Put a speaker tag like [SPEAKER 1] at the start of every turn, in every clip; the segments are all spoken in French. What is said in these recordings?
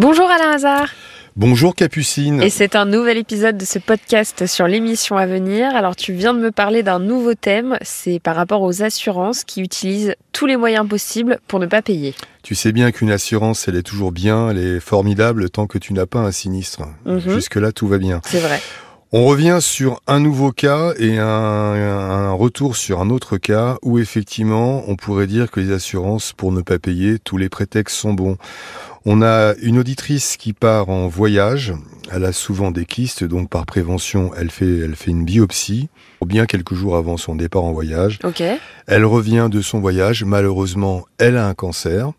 [SPEAKER 1] Bonjour Alain Hazard.
[SPEAKER 2] Bonjour Capucine.
[SPEAKER 1] Et c'est un nouvel épisode de ce podcast sur l'émission à venir. Alors tu viens de me parler d'un nouveau thème, c'est par rapport aux assurances qui utilisent tous les moyens possibles pour ne pas payer.
[SPEAKER 2] Tu sais bien qu'une assurance, elle est toujours bien, elle est formidable tant que tu n'as pas un sinistre.
[SPEAKER 1] Mhm.
[SPEAKER 2] Jusque-là, tout va bien.
[SPEAKER 1] C'est vrai.
[SPEAKER 2] On revient sur un nouveau cas et un, un retour sur un autre cas où effectivement on pourrait dire que les assurances pour ne pas payer, tous les prétextes sont bons. On a une auditrice qui part en voyage, elle a souvent des kystes, donc par prévention elle fait, elle fait une biopsie, bien quelques jours avant son départ en voyage. Elle revient de son voyage, malheureusement elle a un cancer.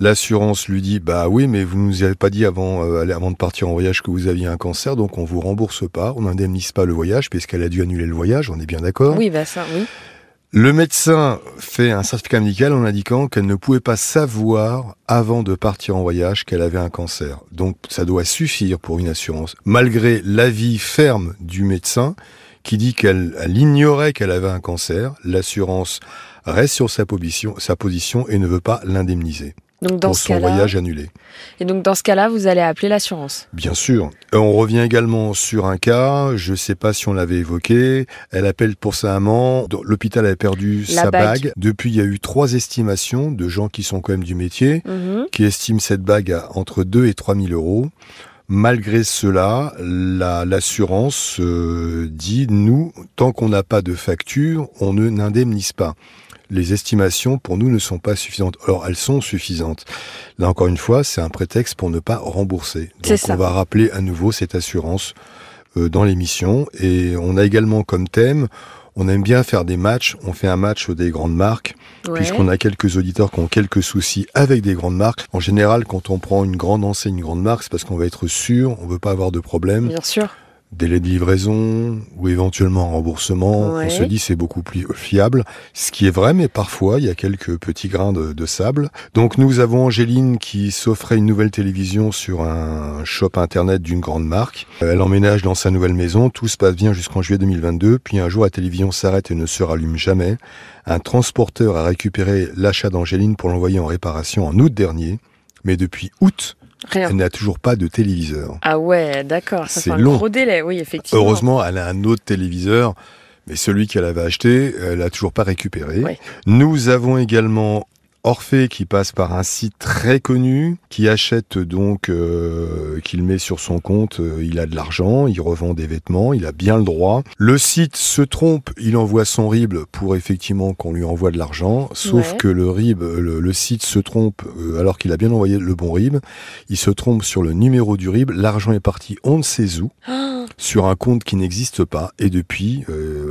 [SPEAKER 2] L'assurance lui dit bah oui mais vous nous avez pas dit avant euh, avant de partir en voyage que vous aviez un cancer donc on vous rembourse pas, on n'indemnise pas le voyage puisqu'elle a dû annuler le voyage, on est bien d'accord
[SPEAKER 1] Oui, bah ça, oui.
[SPEAKER 2] Le médecin fait un certificat médical en indiquant qu'elle ne pouvait pas savoir avant de partir en voyage qu'elle avait un cancer. Donc ça doit suffire pour une assurance malgré l'avis ferme du médecin qui dit qu'elle elle ignorait qu'elle avait un cancer, l'assurance reste sur sa position, sa position et ne veut pas l'indemniser
[SPEAKER 1] Donc dans
[SPEAKER 2] pour
[SPEAKER 1] ce
[SPEAKER 2] son
[SPEAKER 1] cas-là,
[SPEAKER 2] voyage annulé.
[SPEAKER 1] et donc dans ce cas-là, vous allez appeler l'assurance.
[SPEAKER 2] Bien sûr. Euh, On revient également sur un cas, je sais pas si on l'avait évoqué, elle appelle pour sa maman, l'hôpital avait perdu
[SPEAKER 1] La
[SPEAKER 2] sa
[SPEAKER 1] bague.
[SPEAKER 2] bague. Depuis, il y a eu trois estimations de gens qui sont quand même du métier,
[SPEAKER 1] Mhm.
[SPEAKER 2] qui estiment cette bague à entre 2 et 3 000 euros. Malgré cela, la- l'assurance euh, dit, nous, tant qu'on n'a pas de facture, on ne n'indemnise pas. Les estimations, pour nous, ne sont pas suffisantes. Alors, elles sont suffisantes. Là, encore une fois, c'est un prétexte pour ne pas rembourser.
[SPEAKER 1] C'est
[SPEAKER 2] Donc,
[SPEAKER 1] ça.
[SPEAKER 2] on va rappeler à nouveau cette assurance euh, dans l'émission. Et on a également comme thème, on aime bien faire des matchs. On fait un match des grandes marques
[SPEAKER 1] Ouais.
[SPEAKER 2] puisqu'on a quelques auditeurs qui ont quelques soucis avec des grandes marques. En général, quand on prend une grande enseigne, une grande marque, c'est parce qu'on va être sûr, on veut pas avoir de problème.
[SPEAKER 1] Bien sûr.
[SPEAKER 2] Délai de livraison ou éventuellement remboursement,
[SPEAKER 1] Ouais.
[SPEAKER 2] on se dit c'est beaucoup plus fiable. Ce qui est vrai, mais parfois il y a quelques petits grains de, de sable. Donc nous avons Angéline qui s'offrait une nouvelle télévision sur un shop internet d'une grande marque. Euh, Elle emménage dans sa nouvelle maison, tout se passe bien jusqu'en juillet 2022, puis un jour la télévision s'arrête et ne se rallume jamais. Un transporteur a récupéré l'achat d'Angéline pour l'envoyer en réparation en août dernier, mais depuis août,
[SPEAKER 1] Rien.
[SPEAKER 2] elle n'a toujours pas de téléviseur.
[SPEAKER 1] Ah ouais, d'accord. Ça
[SPEAKER 2] C'est
[SPEAKER 1] fait un
[SPEAKER 2] long.
[SPEAKER 1] gros délai, oui, effectivement.
[SPEAKER 2] Heureusement, elle a un autre téléviseur, mais celui qu'elle avait acheté, elle a toujours pas récupéré. Nous avons également Orphée qui passe par un site très connu, qui achète donc, euh, qu'il met sur son compte, euh, il a de l'argent, il revend des vêtements, il a bien le droit. Le site se trompe, il envoie son RIB pour effectivement qu'on lui envoie de l'argent, sauf
[SPEAKER 1] Ouais.
[SPEAKER 2] que le RIB, le, le site se trompe euh, alors qu'il a bien envoyé le bon RIB, il se trompe sur le numéro du RIB, l'argent est parti on ne sait où sur un compte qui n'existe pas et depuis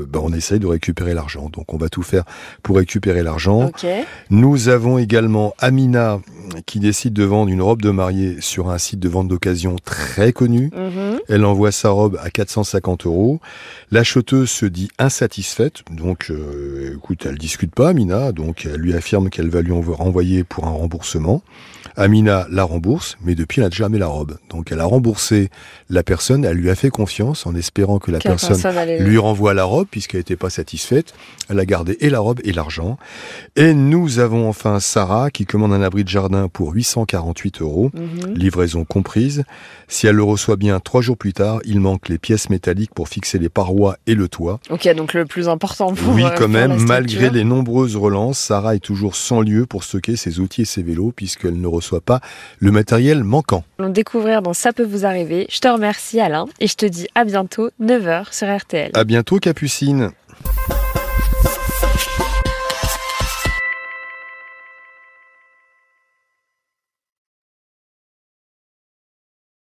[SPEAKER 2] bah, on essaye de récupérer l'argent donc on va tout faire pour récupérer l'argent nous avons également Amina qui décide de vendre une robe de mariée sur un site de vente d'occasion très connu
[SPEAKER 1] Mhm.
[SPEAKER 2] elle envoie sa robe à 450 euros l'acheteuse se dit insatisfaite donc euh, écoute elle discute pas Amina donc elle lui affirme qu'elle va lui envo- renvoyer pour un remboursement Amina la rembourse, mais depuis elle n'a jamais la robe. Donc elle a remboursé la personne, elle lui a fait confiance en espérant que la
[SPEAKER 1] Quelle
[SPEAKER 2] personne
[SPEAKER 1] personne
[SPEAKER 2] lui renvoie la robe puisqu'elle n'était pas satisfaite. Elle a gardé et la robe et l'argent. Et nous avons enfin Sarah qui commande un abri de jardin pour 848 euros,
[SPEAKER 1] Mhm.
[SPEAKER 2] livraison comprise. Si elle le reçoit bien trois jours plus tard, il manque les pièces métalliques pour fixer les parois et le toit.
[SPEAKER 1] Ok, donc le plus important pour
[SPEAKER 2] Oui,
[SPEAKER 1] euh,
[SPEAKER 2] quand même, malgré les nombreuses relances, Sarah est toujours sans lieu pour stocker ses outils et ses vélos puisqu'elle ne reçoit pas le matériel manquant.
[SPEAKER 1] Allons découvrir dans Ça peut vous arriver. Je te remercie Alain et je te dis à bientôt 9h sur RTL.
[SPEAKER 2] À bientôt, Capucine.